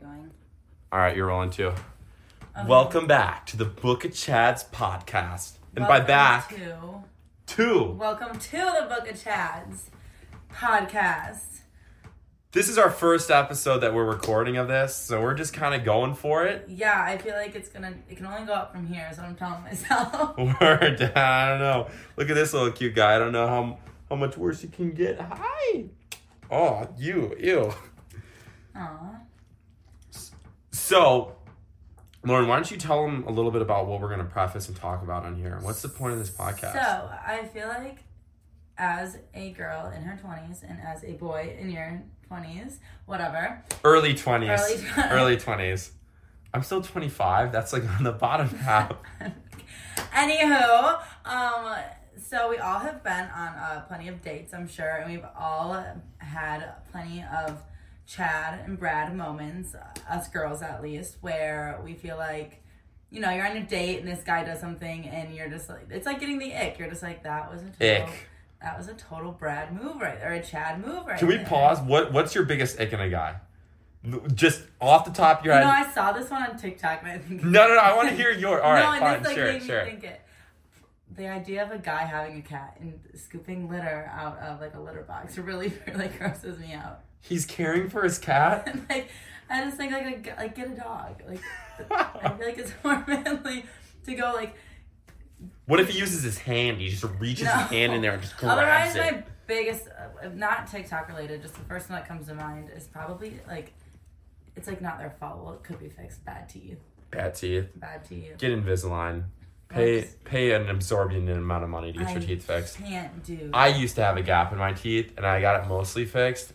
you're going. All right, you're rolling too. Okay. Welcome back to the Book of Chad's podcast. And by Welcome back, to, two. welcome to the Book of Chads podcast. This is our first episode that we're recording of this, so we're just kind of going for it. Yeah, I feel like it's gonna. It can only go up from here, is what I'm telling myself. Word, I don't know. Look at this little cute guy. I don't know how how much worse he can get. Hi. Oh, you, ew. Aw. So, Lauren, why don't you tell them a little bit about what we're going to preface and talk about on here? What's the point of this podcast? So I feel like, as a girl in her 20s and as a boy in your 20s, whatever. early 20s. Early twen- Early 20s. I'm still 25. That's like on the bottom half. Anywho, um, so we all have been on uh, plenty of dates, I'm sure, and we've all had plenty of Chad and Brad moments, us girls at least, where we feel like, you know, you're on a date and this guy does something and you're just like, it's like getting the ick. You're just like, that was a total, Ick. that was a total Brad move right there, or a Chad move right Can we there. pause? What What's your biggest ick in a guy? Just off the top of your You head. No, I saw this one on TikTok and I think no, no, no. I want to hear your. All right, no, and fine. this like sure, made sure. me think it. The idea of a guy having a cat and scooping litter out of like a litter box really really grosses me out. He's caring for his cat. Like I just think like a, g- like get a dog. Like I feel like it's more manly to go like What if he uses his hand? He just reaches No. his hand in there and just grabs Otherwise, it. my biggest, uh, not TikTok related, just the first one that comes to mind is probably like, it's like not their fault. Well, it could be fixed. Bad teeth. Bad teeth. Bad teeth. Get Invisalign. Pay Oops. pay an absorbent amount of money to get I your teeth fixed. Can't do. I used to have a gap in my teeth, and I got it mostly fixed.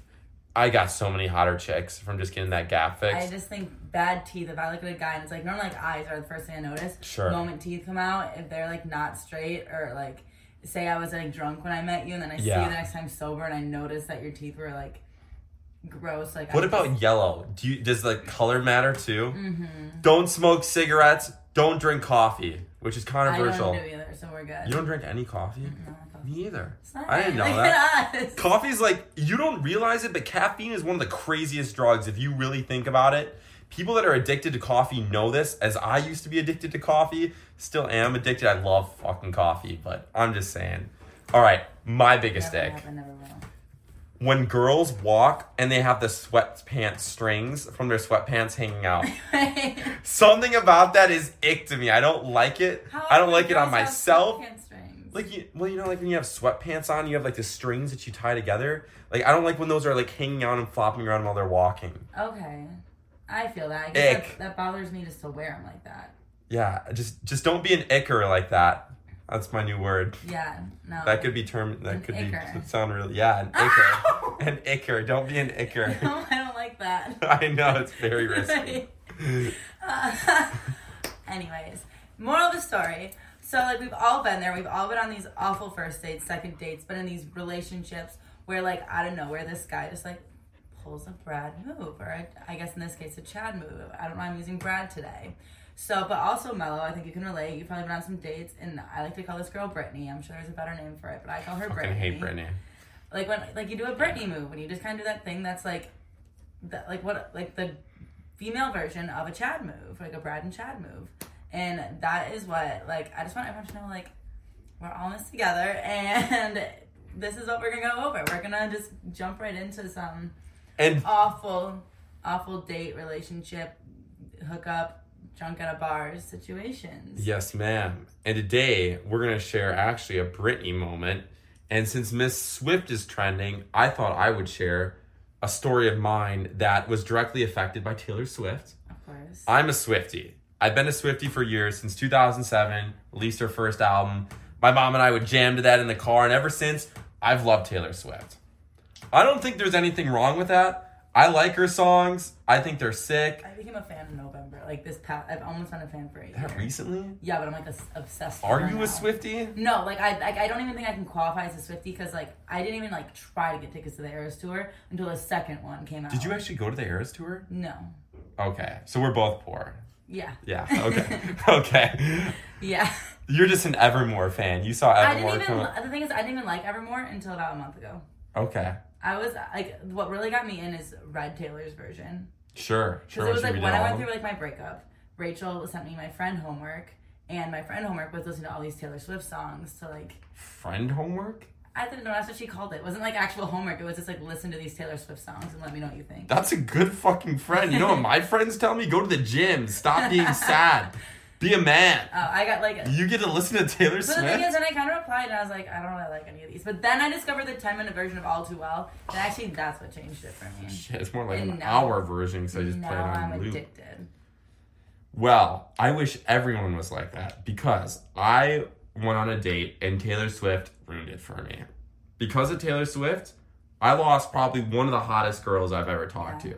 I got so many hotter chicks from just getting that gap fixed. I just think bad teeth. If I look at a guy and it's like normally like eyes are the first thing I notice. Sure. The moment teeth come out, if they're like not straight or like, say I was like drunk when I met you and then I see you the next time sober and I notice that your teeth were like gross. Like what I about just- yellow? Do you does the color matter too? Mhm. Don't smoke cigarettes. Don't drink coffee, which is I controversial. don't do either, so we're good. You don't drink any coffee? No, coffee. Me either. I didn't know that. Look at us. Coffee's like you don't realize it, but caffeine is one of the craziest drugs if you really think about it. People that are addicted to coffee know this, as I used to be addicted to coffee, still am addicted. I love fucking coffee, but I'm just saying. All right, my biggest Never ick. have, never. When girls walk and they have the sweatpants strings from their sweatpants hanging out. Something about that is ick to me. I don't like it. How I don't like it on myself. Like you, well, you know, like when you have sweatpants on, you have like the strings that you tie together. Like I don't like when those are like hanging out and flopping around while they're walking. Okay, I feel that. I guess Ick. that, that bothers me just to wear them like that. Yeah, just just don't be an icker like that. That's my new word. Yeah, no. That could be term. That An could icker. be sound really. Yeah, an Ow! icker. an icker. Don't be an icker. No, I don't like that. I know it's very risky. Uh, anyways, moral of the story. So like we've all been there. We've all been on these awful first dates, second dates, but in these relationships where like out of nowhere this guy just like pulls a Brad move, or I, I guess in this case a Chad move. I don't know. I'm using Brad today. So, but also Mello, I think you can relate. You've probably been on some dates, and I like to call this girl Brittany. I'm sure there's a better name for it, but I call her Fucking Brittany hate Brittany. like when like you do a Britney move when you just kind of do that thing that's like that like what like the female version of a Chad move like a Brad and Chad move and that is what like I just want everyone to know like we're all in this together and this is what we're gonna go over we're gonna just jump right into some And awful awful date relationship hookup drunk at a bar situations Yes, ma'am. And today we're gonna share actually a Britney moment. And since Miss Swift is trending, I thought I would share a story of mine that was directly affected by Taylor Swift. of course I'm a Swifty. I've been a Swifty for years since 2007, released her first album. My mom and I would jam to that in the car, and ever since, I've loved Taylor Swift. I don't think there's anything wrong with that. I like her songs. I think they're sick. I became a fan in November like this past I've almost been a fan for year That recently? Yeah, but I'm like obs- obsessed. Are you now. a Swifty? No, like I like I don't even think I can qualify as a Swifty because like I didn't even like try to get tickets to the Eras tour until the second one came out. Did you actually go to the Eras tour? No. Okay, so we're both poor. Yeah. Yeah. Okay. okay. Yeah. You're just an Evermore fan. You saw I Evermore didn't even. The thing is, I didn't even like Evermore until about a month ago. Okay. I was like, what really got me in is Red Taylor's version. Sure, sure. Because it was like when I went through like my breakup, Rachel sent me my friend homework, and my friend homework was listening to all these Taylor Swift songs. So like, friend homework. I didn't know that's what she called it. It wasn't like actual homework. It was just like listen to these Taylor Swift songs and let me know what you think. That's a good fucking friend. You know what my friends tell me? Go to the gym. Stop being sad. Be a man. Oh, I got like. You get to listen to Taylor But Swift. the thing is, then I kind of replied and I was like, I don't really like any of these. But then I discovered the 10 minute version of All Too Well. And actually, that's what changed it for me. Shit, it's more like And an now- hour version because I just played it on I'm loop. addicted. Well, I wish everyone was like that because I went on a date and Taylor Swift ruined it for me. Because of Taylor Swift, I lost probably one of the hottest girls I've ever talked Yeah. to.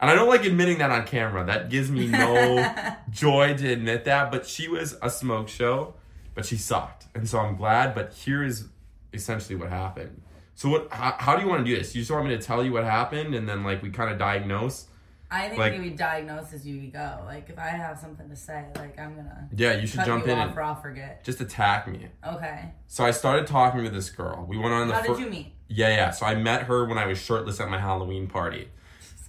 And I don't like admitting that on camera. That gives me no joy to admit that. But she was a smoke show, but she sucked. And so I'm glad. But here is essentially what happened. So what? How, how do you want to do this? You just want me to tell you what happened, and then like we kind of diagnose? I think Like- we diagnose as you go. Like, if I have something to say, like, I'm gonna Yeah, you should jump you in off and or I'll forget. just attack me. Okay. So I started talking to this girl. We went on the How fir- did you meet? Yeah, yeah. So I met her when I was shirtless at my Halloween party.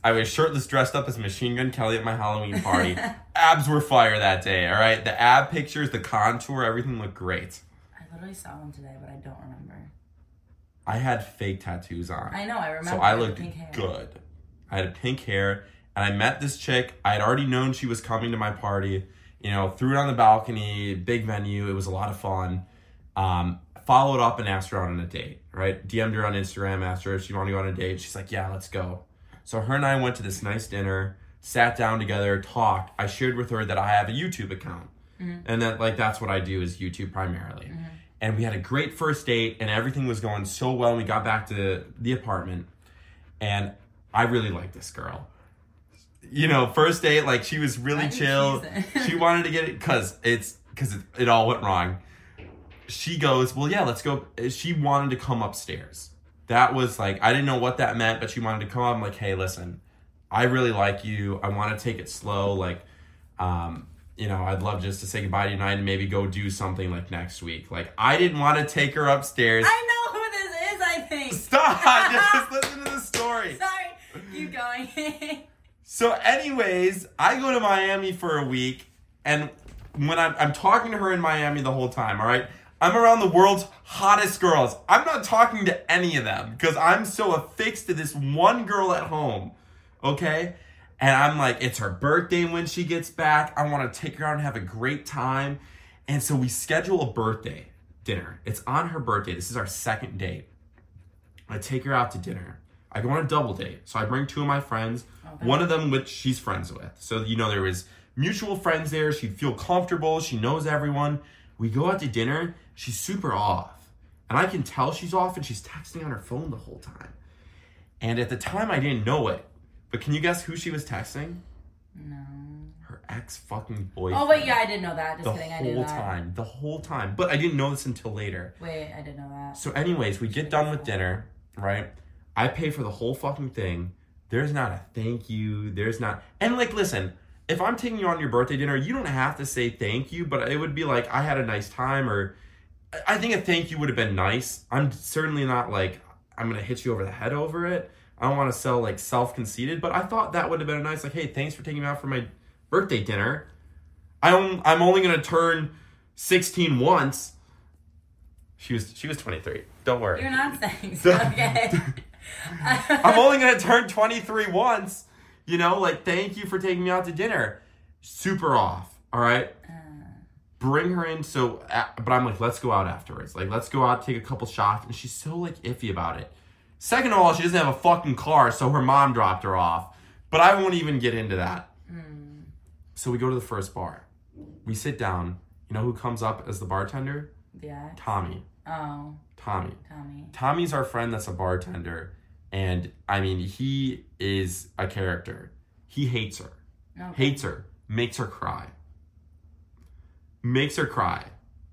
I was shirtless, dressed up as Machine Gun Kelly at my Halloween party. Abs were fire that day. All right, the ab pictures, the contour, everything looked great. I literally saw one today, but I don't remember. I had fake tattoos on, I know, I remember. so I looked good. I had pink hair, and I met this chick. I had already known she was coming to my party. You know, threw it on the balcony, big venue. It was a lot of fun. Um, followed up and asked her out on a date. Right, DM'd her on Instagram, asked her if she wanted to go on a date. She's like, "Yeah, let's go." So her and I went to this nice dinner, sat down together, talked. I shared with her that I have a YouTube account, and that like that's what I do is YouTube primarily. And we had a great first date, and everything was going so well. And we got back to the apartment, and I really liked this girl. You know, first date, like she was really Why did you chill. she wanted to get it because it's because it, it all went wrong. She goes, well, yeah, let's go. She wanted to come upstairs. That was like I didn't know what that meant, but she wanted to come up. I'm like, hey, listen, I really like you. I want to take it slow. Like, um, you know, I'd love just to say goodbye tonight and maybe go do something like next week. Like, I didn't want to take her upstairs. I know who this is, I think. Stop! just listen to the story. Sorry. Keep going. So, anyways, I go to Miami for a week, and when I'm, I'm talking to her in Miami the whole time, all right, I'm around the world's hottest girls. I'm not talking to any of them because I'm so affixed to this one girl at home, okay? And I'm like, it's her birthday when she gets back. I want to take her out and have a great time. And so we schedule a birthday dinner. It's on her birthday. This is our second date. I take her out to dinner. I go on a double date. So I bring two of my friends, Okay. one of them which she's friends with. So you know there was mutual friends there. She'd feel comfortable. She knows everyone. We go out to dinner. She's super off. And I can tell she's off and she's texting on her phone the whole time. And at the time I didn't know it. But can you guess who she was texting? no. Her ex fucking boyfriend. Oh, wait, yeah, I didn't know that. Just The kidding, I knew whole that. time. The whole time. But I didn't know this until later. Wait, I didn't know that. So, anyways, we get done with dinner, right? I pay for the whole fucking thing. There's not a thank you. There's not. And, like, listen, if I'm taking you on your birthday dinner, you don't have to say thank you, but it would be like, I had a nice time, or I- think a thank you would have been nice. I'm certainly not like, I'm going to hit you over the head over it. I don't want to sell like self conceited, but I thought that would have been a nice, like, hey, thanks for taking me out for my birthday dinner. I'm, I'm only going to turn 16 once. She was she was 23. Don't worry. You're not saying so. Okay. I'm only gonna turn 23 once. You know, like thank you for taking me out to dinner. Super off. All right. Bring her in. So, uh, but I'm like, let's go out afterwards. Like, let's go out, take a couple shots. And she's so like iffy about it. Second of all, she doesn't have a fucking car, so her mom dropped her off. But I won't even get into that. So we go to the first bar. We sit down. You know who comes up as the bartender? yeah. Tommy. Oh, Tommy. Tommy. Tommy's our friend that's a bartender, and I mean he is a character. He hates her, Okay. hates her, makes her cry, makes her cry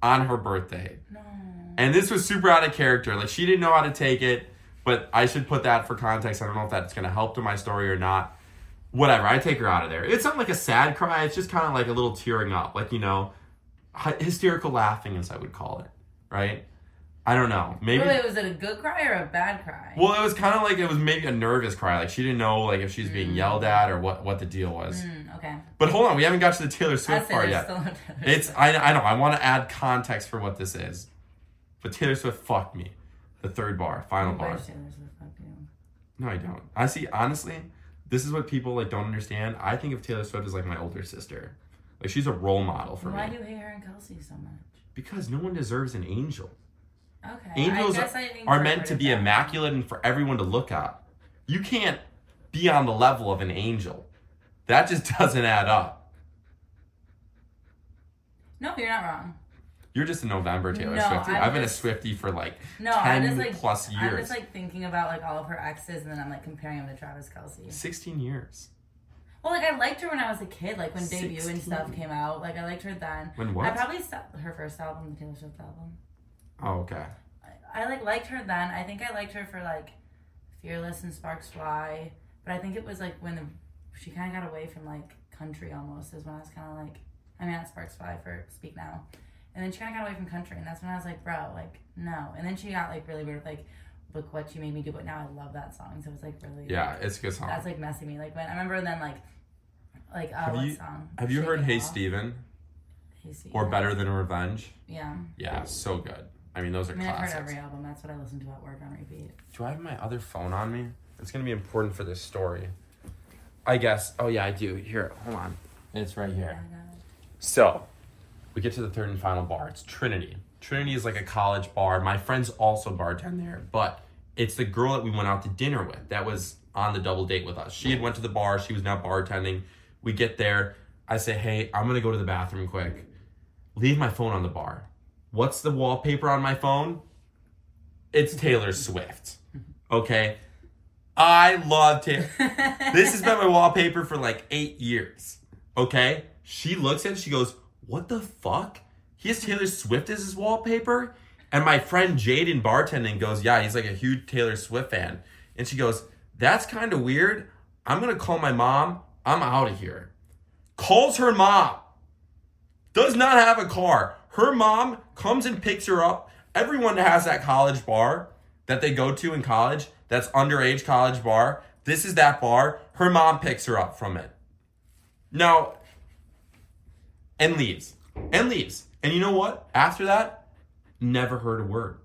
on her birthday. No. And this was super out of character. Like she didn't know how to take it, but I should put that for context. I don't know if that's gonna help to my story or not. Whatever, I take her out of there. It's not like a sad cry. It's just kind of like a little tearing up, like you know, hysterical laughing, as I would call it, right? I don't know. Maybe. Wait, wait, was it a good cry or a bad cry? Well, it was kind of like it was maybe a nervous cry. Like she didn't know like if she was being yelled at or what what the deal was. Mm, okay. But hold on, we haven't got to the Taylor Swift part yet. Taylor It's Swift. I I know I want to add context for what this is, but Taylor Swift fucked me. The third bar, final bar. Taylor Swift? Fuck you. No, I don't. I see. Honestly, this is what people like don't understand. I think of Taylor Swift as like my older sister. Like she's a role model for Why me Why do you hate her and Kelce so much? because no one deserves an angel. Okay. Angels I guess I didn't are meant to be immaculate and for everyone to look at. You can't be on the level of an angel. That just doesn't add up. No, you're not wrong. You're just a November Taylor No, Swiftie. I've been a Swiftie for like No, I 10 just like plus I'm just like thinking about like all of her exes, and then I'm like comparing them to Travis Kelce. 16 years. Well, like I liked her when I was a kid, like when debut and stuff came out. Like I liked her then. When what? I probably stopped her first album, the Taylor Swift album. Oh, okay. I, I like liked her then. I think I liked her for like Fearless and Sparks Fly, but I think it was like when the, she kind of got away from like country almost. Is when I was kind of like, I mean, Sparks Fly for Speak Now, and then she kind of got away from country, and that's when I was like, bro, like no. And then she got like really weird, with, like look what you made me do. But now I love that song, so it's like really Yeah, like, it's a good song. that's like messing me. Like when I remember then like like uh, Have you- song? Have you Shake heard Hey. Stephen Hey Steve. or Better Than Revenge? Yeah. Yeah, so good. I mean, those are I mean, I've heard every album. That's what I listen to at work on repeat. Do I have my other phone on me? It's gonna be important for this story. I guess. Oh yeah, I do. Here, hold on. It's right here. So, we get to the third and final bar. It's Trinity. Trinity is like a college bar. My friends also bartend there, but it's the girl that we went out to dinner with that was on the double date with us. She had went to the bar. She was now bartending. We get there. I say, "Hey, I'm gonna go to the bathroom quick. Leave my phone on the bar. What's the wallpaper on my phone? It's Taylor Swift. Okay, I love Taylor. this has been my wallpaper for like eight years. Okay? She looks at it, she goes, What the fuck? He has Taylor Swift as his wallpaper? And my friend Jaden bartending goes, Yeah, he's like a huge Taylor Swift fan. And she goes, That's kind of weird. I'm gonna call my mom. I'm out of here. Calls her mom. Does not have a car. Her mom comes and picks her up. Everyone has that college bar that they go to in college, that's underage college bar. This is that bar. Her mom picks her up from it. Now, and leaves. And leaves. And you know what? After that, never heard a word.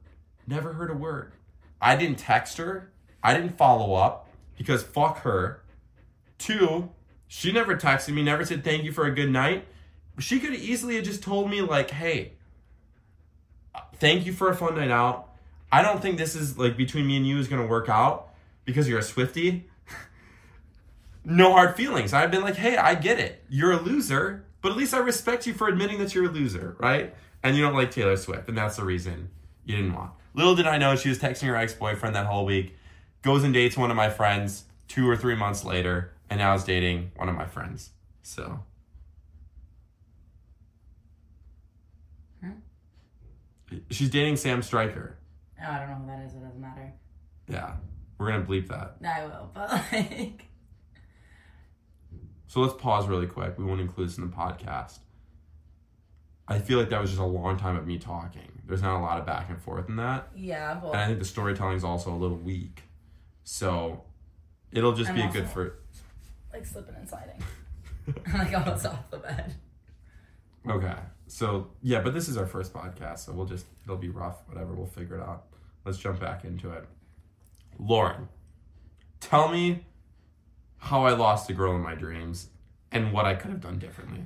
Never heard a word. I didn't text her. I didn't follow up because fuck her. Two, she never texted me, never said thank you for a good night. She could easily have just told me, like, hey, thank you for a fun night out. I don't think this is like between me and you is gonna work out because you're a Swifty. no hard feelings. I've been like, hey, I get it. You're a loser, but at least I respect you for admitting that you're a loser, right? And you don't like Taylor Swift, and that's the reason you didn't want. Little did I know she was texting her ex boyfriend that whole week, goes and dates one of my friends two or three months later, and now is dating one of my friends. So. She's dating Sam Stryker. Oh, I don't know who that is. It doesn't matter. Yeah, we're gonna bleep that. I will, but like, So let's pause really quick. We won't include this in the podcast. I feel like that was just a long time of me talking. There's not a lot of back and forth in that. yeah, And I think the storytelling is also a little weak. So it'll just I'm be also- good for. like slipping and sliding. Like almost off the bed. Okay. So yeah, but this is our first podcast, so we'll just it'll be rough, whatever, we'll figure it out. Let's jump back into it. Lauren, tell me how I lost a girl in my dreams and what I could have done differently.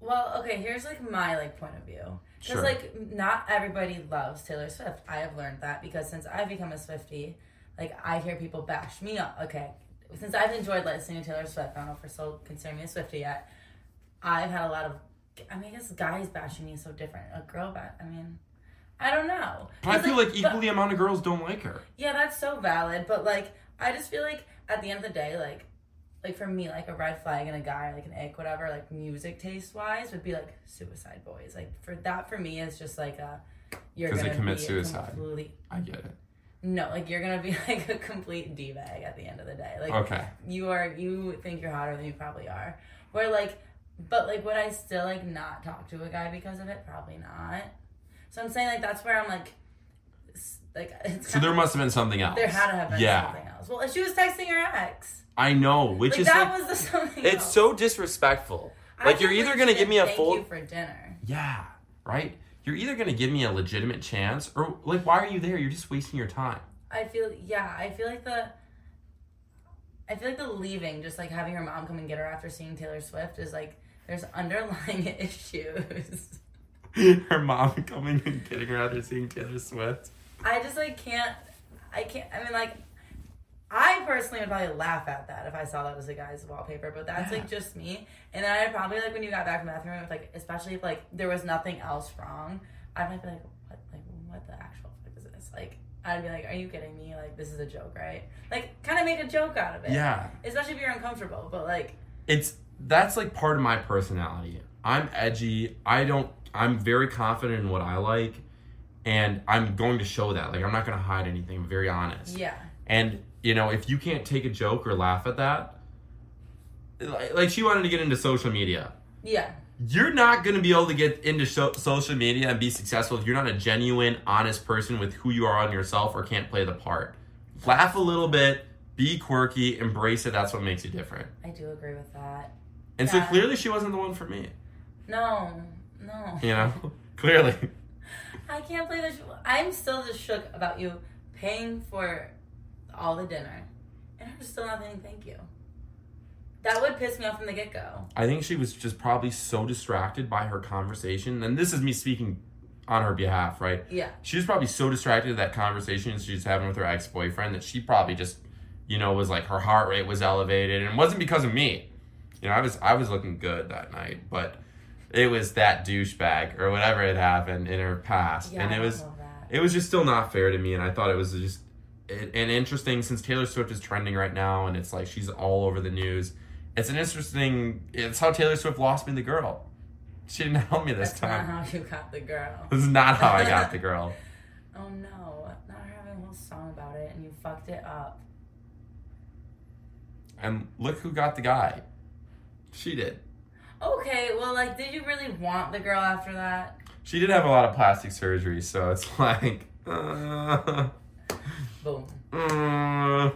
Well, okay, here's like my like point of view. Because Sure. like not everybody loves Taylor Swift. I have learned that because since I've become a Swifty, like I hear people bash me up. Okay, since I've enjoyed listening to Taylor Swift, I don't know if we're still considering me a Swifty yet. I've had a lot of, I mean, I guess guys bashing me is so different. A girl bash, I mean, I don't know. But I feel like but- equally amount of girls don't like her. yeah, that's so valid. But like, I just feel like at the end of the day, like, like for me, like a red flag in a guy, like an ick, whatever, like music taste wise, would be like Suicide Boys. Like for that, for me, is just like a you're gonna commit be a suicide. Complete, I get it. no, like you're gonna be like a complete d bag at the end of the day. Like Okay. you are, you think you're hotter than you probably are. Where like, but like, would I still like not talk to a guy because of it? Probably not. So I'm saying like that's where I'm like, like it's So there must have been something else. there had to have been yeah, something else. Well, she was texting her ex. I know, which Like is that like was the something. it's else. so disrespectful. I Like you're either gonna give me a full you for dinner. yeah, right. You're either gonna give me a legitimate chance, or like, why are you there? You're just wasting your time. I feel yeah. I feel like the. I feel like the leaving, just like having her mom come and get her after seeing Taylor Swift, is like there's underlying issues. her mom coming and getting her after seeing Taylor Swift. I just like can't. I can't. I mean, like, I personally would probably laugh at that if I saw that as a guy's wallpaper, but that's like just me. And then I'd probably like when you got back from the bathroom, like especially if like there was nothing else wrong, I might be like, what, like what the actual fuck is this? Like, I'd be like, are you kidding me? Like, this is a joke, right? Like, kind of make a joke out of it. Yeah. Especially if you're uncomfortable, but like, it's that's like part of my personality. I'm edgy. I don't. I'm very confident in what I like, and I'm going to show that. Like I'm not going to hide anything. I'm very honest. yeah, And you know, if you can't take a joke or laugh at that, like, like she wanted to get into social media. yeah, You're not going to be able to get into so- social media and be successful if you're not a genuine, honest person with who you are on yourself or can't play the part. Laugh a little bit, be quirky, embrace it. That's what makes you different. I do agree with that. And so clearly she wasn't the one for me. No, no. You know, clearly. I can't believe this. I'm still just shook about you paying for all the dinner and her still not saying thank you. That would piss me off from the get go. I think she was just probably so distracted by her conversation, and this is me speaking on her behalf, right? Yeah. She was probably so distracted with that conversation she was having with her ex boyfriend that she probably just, you know, was like her heart rate was elevated, and it wasn't because of me. You know, I was I was looking good that night, but it was that douchebag or whatever had happened in her past, Yeah. and it was it was just still not fair to me and i thought it was just an interesting since taylor swift is trending right now and it's like she's all over the news it's an interesting it's how taylor swift lost me the girl she didn't help me this That's time not how you got the girl. this is not how i got the girl Oh no, not having a whole song about it and you fucked it up. and look who got the guy she did Okay, well, like, did you really want the girl after that? she did have a lot of plastic surgery so it's like uh, Boom. uh,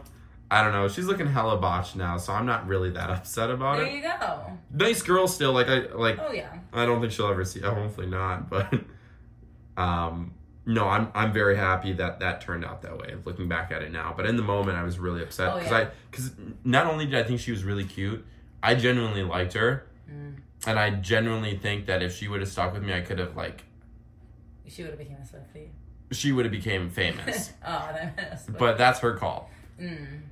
i don't know she's looking hella botched now so i'm not really that upset about There it There you go. nice girl still like i like Oh yeah. I don't think she'll ever see. uh, Hopefully not. But um, no, I'm I'm very happy that that turned out that way. Looking back at it now, but in the moment, I was really upset Oh, because yeah. I because not only did I think she was really cute, I genuinely liked her, Mm. and I genuinely think that if she would have stuck with me, I could have like She would have became a Swiftie. she would have became famous. oh, then but that's her call. Mm.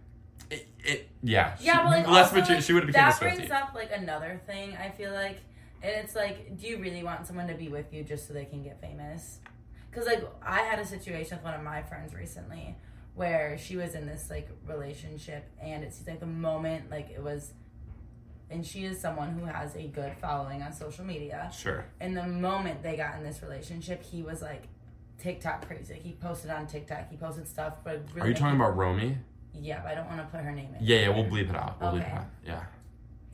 It, it yeah. Yeah, she, but like, less also, mature, like, she would have became a that brings up like another thing. I feel like, and it's like, do you really want someone to be with you just so they can get famous? Because like I had a situation with one of my friends recently where she was in this like relationship, and it seems like the moment like it was, and she is someone who has a good following on social media. Sure. And the moment they got in this relationship, he was like TikTok crazy. He posted on TikTok. He posted stuff, but really Are you talking about Romy? Yeah, but I don't want to put her name in. Yeah, yeah. We'll bleep it out. We'll bleep Okay. it out. Yeah.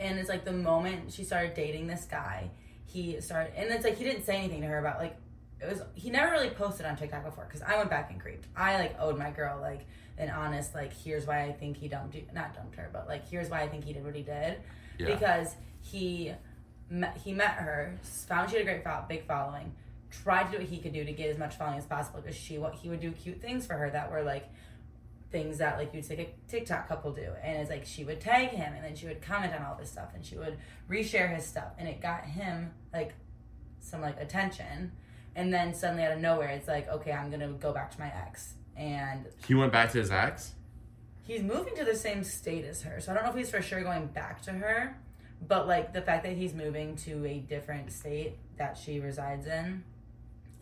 and it's like the moment she started dating this guy, he started, and it's like he didn't say anything to her about like it was. He never really posted on TikTok before because I went back and creeped. I like owed my girl like an honest like here's why I think he dumped you, not dumped her, but like here's why I think he did what he did Yeah. because he met, he met her, found she had a great big following, tried to do what he could do to get as much following as possible because she what he would do cute things for her that were like things that like you'd see a TikTok couple do, and it's like she would tag him, and then she would comment on all this stuff, and she would reshare his stuff, and it got him like some like attention, and then suddenly out of nowhere, it's like okay, I'm gonna go back to my ex, and He went back to his ex. He's moving to the same state as her, so I don't know if he's for sure going back to her, but like the fact that he's moving to a different state that she resides in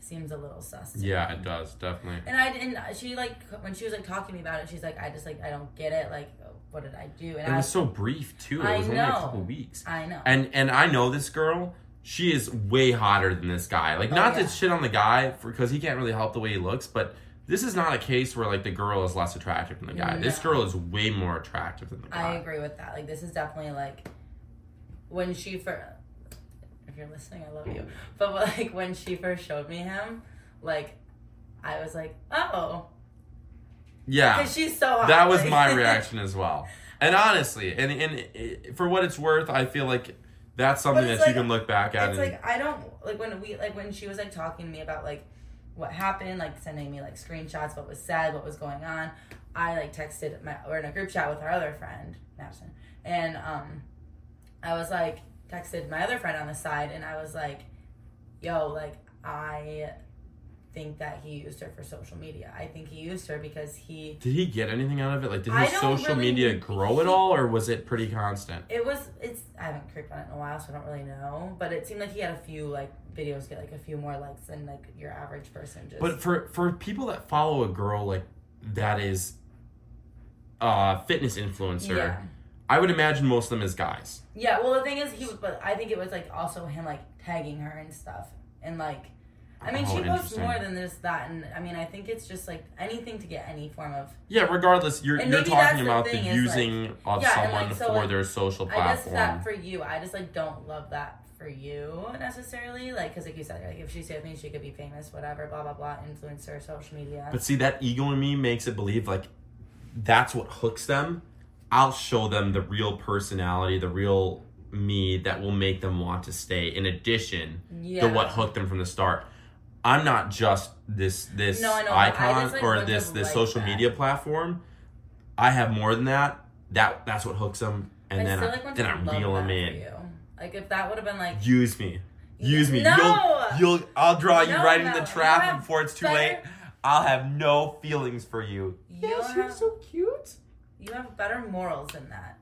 seems a little sus. to Yeah, me. it does definitely. And I and uh, she like when she was like talking to me about it, she's like, I just like I don't get it. Like, uh, what did I do? And It I was so brief too. It I was only a couple weeks. I know. And and I know this girl. She is way hotter than this guy. Like Oh, not yeah. to shit on the guy because he can't really help the way he looks, but this is not a case where like the girl is less attractive than the guy. This girl is way more attractive than the guy. I agree with that. Like, this is definitely like when she first. If you're listening, I love you. But like when she first showed me him, like I was like, oh, Yeah. because she's so hot. That was my reaction as well. And honestly, and and it- for what it's worth, I feel like that's something that it's you can look back at. it's and, like I don't like when we like when she was like talking to me about like what happened, like sending me like screenshots, what was said, what was going on. I like texted my or in a group chat with our other friend Madison, and um, I was like texted my other friend on the side, and I was like, "Yo, like I think that he used her for social media. I think he used her because he did he get anything out of it? Like, did his social really- media grow at all, or was it pretty constant? It was. It's. I haven't creeped on it in a while, so I don't really know. But it seemed like he had a few like videos get like a few more likes than like your average person. Just. But for for people that follow a girl like that is a fitness influencer, yeah, I would imagine most of them is guys. yeah. Well, the thing is, he. was- But I think it was like also him like tagging her and stuff, and like. I mean, Oh, she posts more than this, that, and I mean, I think it's just like anything to get any form of. Yeah, regardless, you're you're talking about the is, using of Yeah, someone like, so, for like, their social I guess platform. that for you, I just like don't love that for you necessarily, like because like you said, like if she's with me, she could be famous, whatever, blah blah blah, influencer, social media. But see, that ego in me makes it believe like that's what hooks them. I'll show them the real personality, the real me that will make them want to stay. In addition yeah. to what hooked them from the start. I'm not just this this No, I know, I icon like, or this this liked social that. media platform. I have more than that. That that's what hooks them, and I then I, like then I reel them in. you. Like if that would have been like Use me. Use me. No! You'll, you'll I'll draw you No, right in the trap have before it's too better- late. I'll have no feelings for you. you yes, you're so cute. you have better morals than that.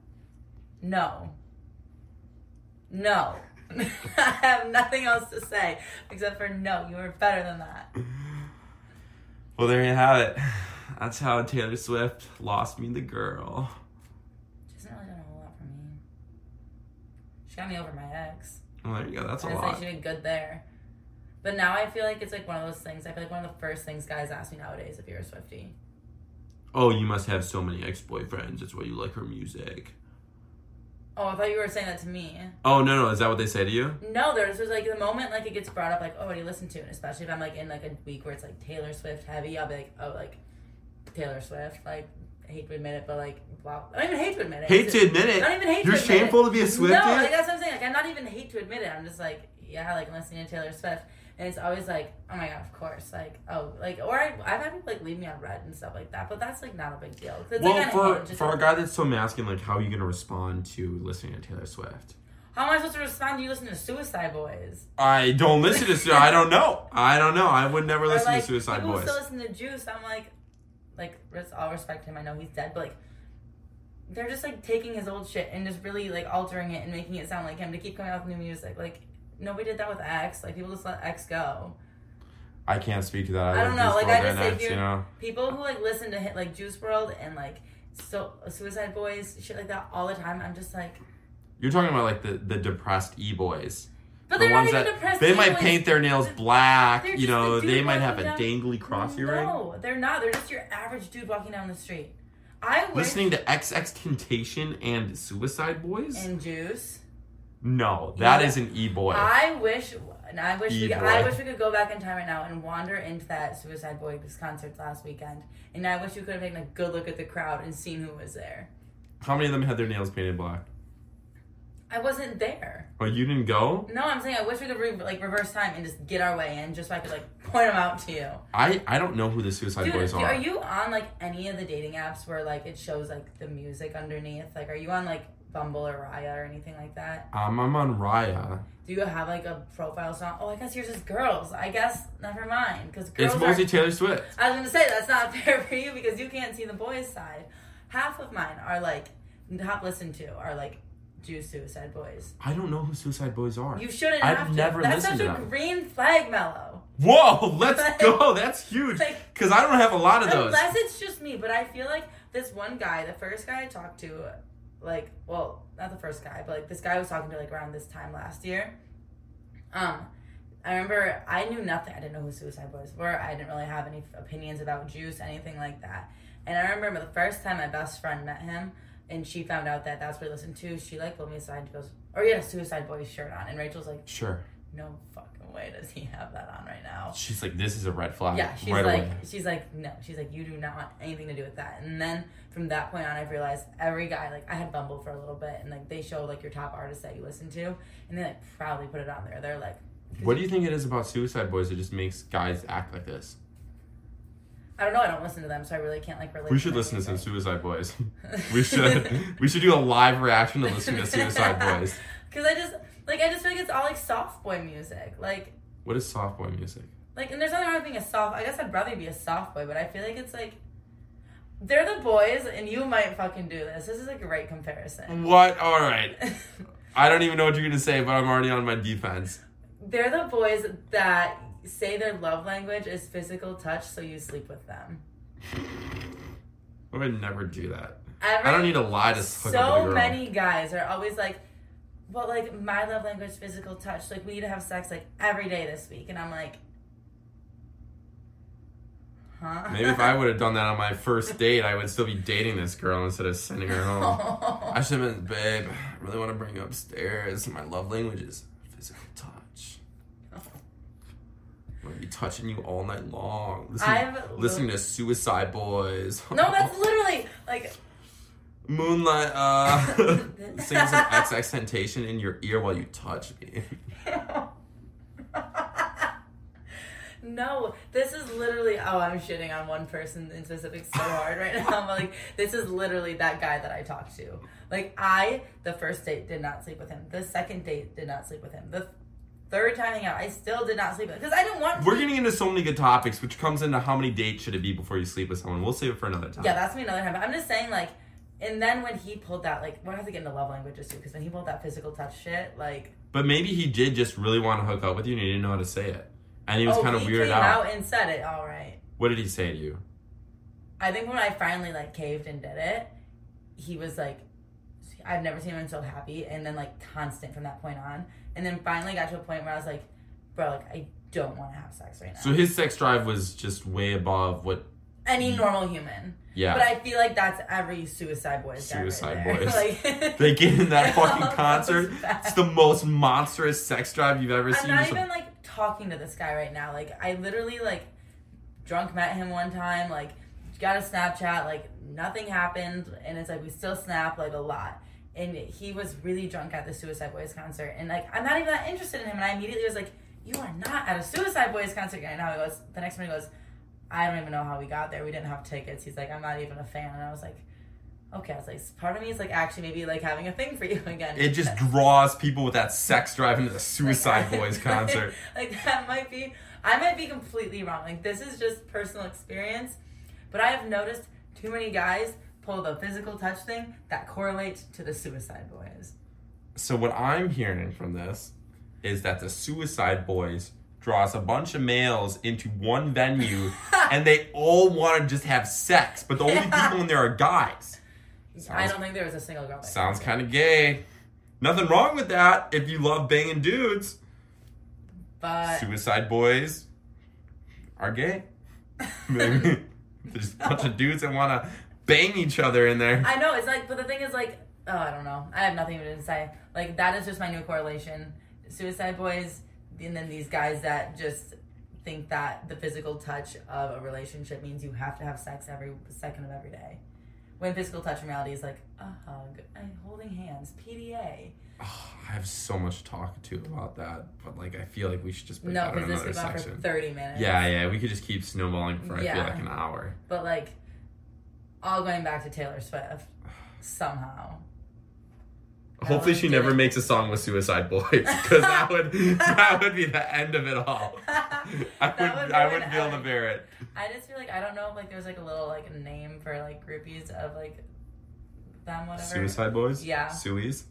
No. No. I have nothing else to say except for no. You are better than that. Well, there you have it. That's how Taylor Swift lost me the girl. She hasn't really done a whole lot for me. She got me over my ex. Well, there you go. That's a I'd lot. say she did good there. But now I feel like it's like one of those things. I feel like one of the first things guys ask me nowadays if you're a Swifty. Oh, you must have so many ex-boyfriends. That's why you like her music. Oh, I thought you were saying that to me. Oh no, no, is that what they say to you? No, there's just like the moment like it gets brought up, like oh, what do you listen to? And especially if I'm like in like a week where it's like Taylor Swift heavy, I'll be like, oh, like Taylor Swift. Like, I hate to admit it, but like, wow, I don't even hate to admit it. Hate It's to admit it. I don't even hate You're to admit shameful it. to be a Swiftie. No, like that's what I'm saying. Like, I'm not even hate to admit it. I'm just like, yeah, like listening to Taylor Swift, and it's always like, oh my god, of course, like, oh, like, or I, I've had people like leave me on read and stuff like that, but that's like not a big deal. well, like, for for a guy that's so masculine, like how are you gonna respond to listening to Taylor Swift? how am I supposed to respond to you listening to Suicide Boys? I don't listen to. Su- I don't know. I don't know. I would never Or, listen like, to Suicide Boys. Still listen to Juice. I'm like, like, all respect him. I know he's dead, but like, they're just like taking his old shit and just really like altering it and making it sound like him to keep coming out with new music. Like, nobody did that with X. Like, people just let X go. I can't speak to that. I don't know, like, I just say you know. People who like listen to hit like Juice WRLD and like so Suicide Boys shit like that all the time. I'm just like, You're talking about like the the depressed e boys. but the they're not ones even that depressed. they might paint their nails black. You know, they might have a walking dangly cross earring. No, they're not. They're just your average dude walking down the street. I wish Listening to XXXTentacion and Suicide Boys? and Juice. No, that Yeah. is an e boy. I wish, and I wish, we. I wish we could go back in time right now and wander into that Suicide Boys concert last weekend. And I wish we could have taken a good look at the crowd and seen who was there. How many of them had their nails painted black? I wasn't there. Oh, you didn't go? No, I'm saying I wish we could re- like reverse time and just get our way in, just so I could like point them out to you. I I don't know who the Suicide Dude, Boys are. are you on like any of the dating apps where like it shows like the music underneath? Like, are you on like Bumble or Raya or anything like that? um, I'm on Raya. Do you have like a profile song? Oh, I guess yours is girls. I guess never mind because girls It's are mostly Taylor Swift. I was gonna say that's not fair for you because you can't see the boys' side. Half of mine are like top listened to are like do Suicide Boys. I don't know who Suicide Boys are. You shouldn't I've have to. never that's listened such to a them. green flag, Mellow. Whoa, let's Like- go. That's huge. like- Because I don't have a lot of those. Unless it's just me, but I feel like this one guy, the first guy I talked to, like, well, not the first guy, but like this guy I was talking to like around this time last year. Um, I remember I knew nothing. I didn't know who Suicide Boys were. I didn't really have any opinions about Juice, anything like that. And I remember the first time my best friend met him, and she found out that that's what he listened to. She like pulled me aside and goes, "Oh yeah, Suicide Boys shirt on." And Rachel's like, Sure. No fucking way does he have that on right now. She's like, this is a red flag. Yeah, she's right like, away. she's like, no, she's like, you do not want anything to do with that. And then from that point on, I've realized every guy, like, I had Bumble for a little bit, and like they show like your top artists that you listen to, and they like proudly put it on there. They're like, What do you think it is about Suicide Boys that just makes guys act like this? I don't know, I don't listen to them, so I really can't like relate. We should listen to some Suicide Boys. we should we should do a live reaction to listening to Suicide Boys. Because I just like I just feel like it's all like soft boy music, like What is soft boy music? like, and there's nothing wrong with being a soft. I guess I'd rather be a soft boy, but I feel like it's like. They're the boys, and you might fucking do this. This is like a great comparison. What? All right. I don't even know what you're gonna say, but I'm already on my defense. They're the boys that say their love language is physical touch, so you sleep with them. I would never do that. Every, I don't need to lie to hook up with a So many guys are always like, "Well, like my love language, physical touch. Like we need to have sex like every day this week," and I'm like, "Huh?" Maybe if I would have done that on my first date, I would still be dating this girl instead of sending her home. I should have been, babe, I really want to bring you upstairs. My love language is physical touch. I'm gonna be touching you all night long. Listening, I've listening to Suicide Boys. no, that's literally like Moonlight, uh, sing some XXXTentacion in your ear while you touch me. No, this is literally. Oh, I'm shitting on one person in specific so hard right now. But like, this is literally that guy that I talked to. Like, I the first date did not sleep with him. The second date did not sleep with him. The third time hanging out, I still did not sleep with him because I didn't want. To We're getting into so many good topics, which comes into how many dates should it be before you sleep with someone. We'll save it for another time. Yeah, that's me another time. But I'm just saying, like, and then when he pulled that, like, gonna have to get into love languages too, because when he pulled that physical touch shit, like, But maybe he did just really want to hook up with you and he didn't know how to say it. And he was oh, kind of weirded came out. out and said it. All right. What did he say to you? I think when I finally like caved and did it, he was like, I've never seen him so happy, and then like constant from that point on, and then finally got to a point where I was like, bro, like I don't want to have sex right now. So his sex drive was just way above what. Any mm-hmm. normal human. Yeah. But I feel like that's every Suicide Boys. right Suicide. Boys. like, they get in that fucking concert. It's the most monstrous sex drive you've ever seen. I'm seen. not Just a- even like talking to this guy right now. Like I literally like drunk met him one time. Like got a Snapchat. Like nothing happened, and it's like we still snap like a lot. And he was really drunk at the Suicide Boys concert, and like I'm not even that interested in him. And I immediately was like, "You are not at a Suicide Boys concert." And now he goes. The next one he goes, "I don't even know how we got there. We didn't have tickets." He's like, "I'm not even a fan," and I was like. Okay, I was like, part of me is like actually maybe like having a thing for you again. it just draws people with that sex drive into the Suicide Boys concert. like that might be I might be completely wrong. Like this is just personal experience. But I have noticed too many guys pull the physical touch thing that correlates to the suicide boys. So what I'm hearing from this is that the Suicide Boys draws a bunch of males into one venue and they all want to just have sex, but the only people in there are guys. I Sounds- don't think there was a single girl. Sounds kind of gay. Nothing wrong with that if you love banging dudes. But Suicide Boys are gay. Maybe there's a bunch of dudes that want to bang each other in there. I know it's like, but the thing is like, oh, I don't know. I have nothing even to say. Like that is just my new correlation. Suicide boys, and then these guys that just think that the physical touch of a relationship means you have to have sex every second of every day. When physical touch in reality is like a hug, a holding hands, PDA. Oh, I have so much to talk to about that, but like I feel like we should just break No, in because this another goes on for section. thirty minutes. Yeah, yeah, we could just keep snowballing for I feel like an hour. But like, all going back to Taylor Swift somehow. Hopefully, she never it. makes a song with Suicide Boys because that would that would be the end of it all. I would, I wouldn't be able to bear it. I just feel like I don't know if like there's like a little like name for like groupies of like them whatever. Suicide Boys, Yeah. Suies,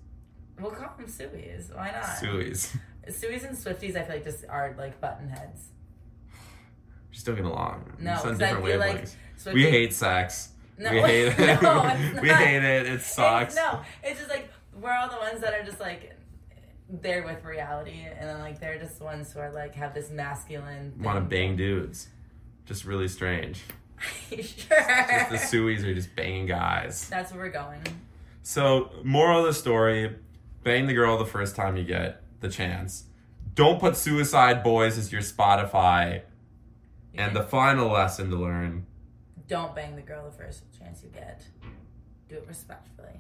We'll call them Suies. Why not? Suies. Suies and Swifties, I feel like just are like button heads. Just don't get along. No, Just on different like. Swifties, we hate sex. No, we hate it. no, it's we hate it. It sucks. It's, no, it's just like we're all the ones that are just like there with reality, and then like they're just the ones who are like have this masculine. Want to bang dudes. Just really strange. sure. Just the Suies are just banging guys. That's where we're going. So, moral of the story bang the girl the first time you get the chance. don't put Suicide Boys as your Spotify. You And can- the final lesson to learn don't bang the girl the first chance you get. Do it respectfully.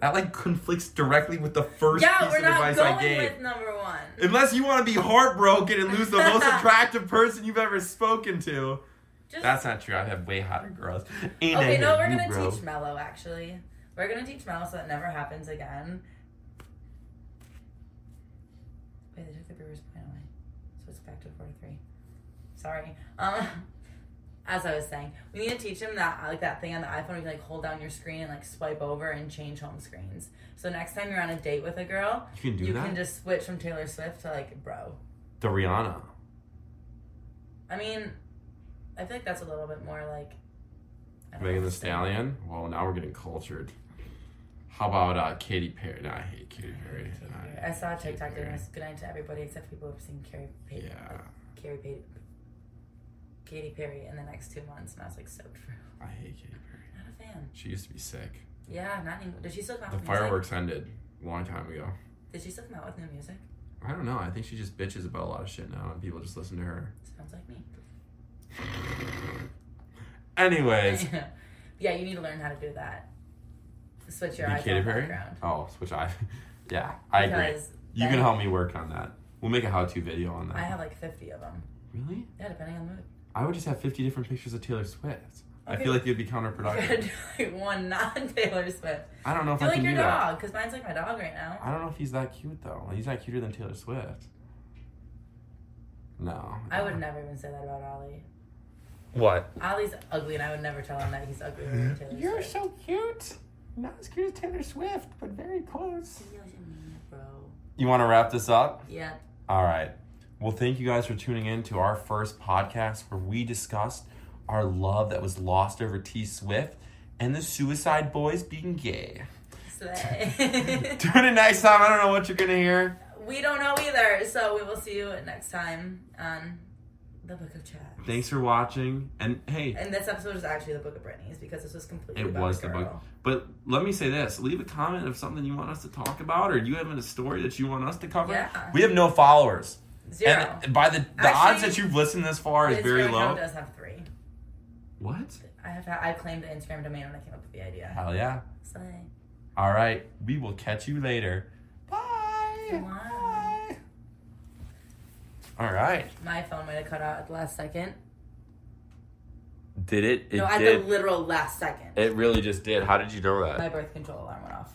That like conflicts directly with the first yeah, piece we're of not advice I going gave. with number one. Unless you want to be heartbroken and lose the most attractive person you've ever spoken to. Just, That's not true. I've had way hotter girls. Okay, no, we're you, gonna bro. teach Mello actually. We're gonna teach Mello so that never happens again. Wait, they took the Brewers point away, so it's back to four to three. Sorry. Um, as I was saying, we need to teach him that like that thing on the iPhone. where You like hold down your screen and like swipe over and change home screens. So next time you're on a date with a girl, You can do you that. can just switch from Taylor Swift to like bro. the Rihanna. I mean, I feel like that's a little bit more like. I Megan Thee Stallion. Well, now we're getting cultured. How about uh, Katy Perry? No, I hate Katy Perry. I saw a Katy TikTok Perry. doing this. Good night to everybody except people who've seen Carrie Perry. Yeah, Carrie Perry. Katy Perry in the next two months, and I was like so true. I hate Katy Perry. Not a fan. She used to be sick. Yeah, not anymore. Did she still come out The with music? fireworks ended a long time ago. Did she still come out with new music? I don't know. I think she just bitches about a lot of shit now, and people just listen to her. Sounds like me. Anyways, yeah, you need to learn how to do that. Switch your iPhone Katy Perry. background. Oh, switch I. yeah, I agree. Because You can help me work on that. We'll make a how-to video on that. I have like 50 of them. really? Yeah, depending on the mood. I would just have 50 different pictures of Taylor Swift. I feel like you'd be counterproductive. like one non Taylor Swift. I don't know if Do I like can your do that. dog, because mine's like my dog right now. I don't know if he's that cute though. He's not cuter than Taylor Swift. No. I would never even say that about Ollie. What? Ollie's ugly, and I would never tell him that he's ugly. than Taylor Swift. You're so cute. Not as cute as Taylor Swift, but very close. You want to wrap this up? Yeah. All right. Well, thank you guys for tuning in to our first podcast where we discussed our love that was lost over T Swift and the Suicide Boys being gay. Tune in next time. I don't know what you're going to hear. we don't know either, so we will see you next time on the Book of Chat. Thanks for watching. And hey, And this episode is actually the Book of Britney's because this was completely It about was the book. But let me say this: leave a comment of something you want us to talk about, or do you have a story that you want us to cover? Yeah. We have no followers, Zero. and by the the Actually, odds that you've listened this far is very low. does have three. What? I have I claimed the Instagram domain when I came up with the idea. Hell yeah! All right, we will catch you later. Bye. Bye. Bye. All right. My phone might have cut out at the last second. Did it? It no, at did. the literal last second. it really just did. How did you know that? My birth control alarm went off.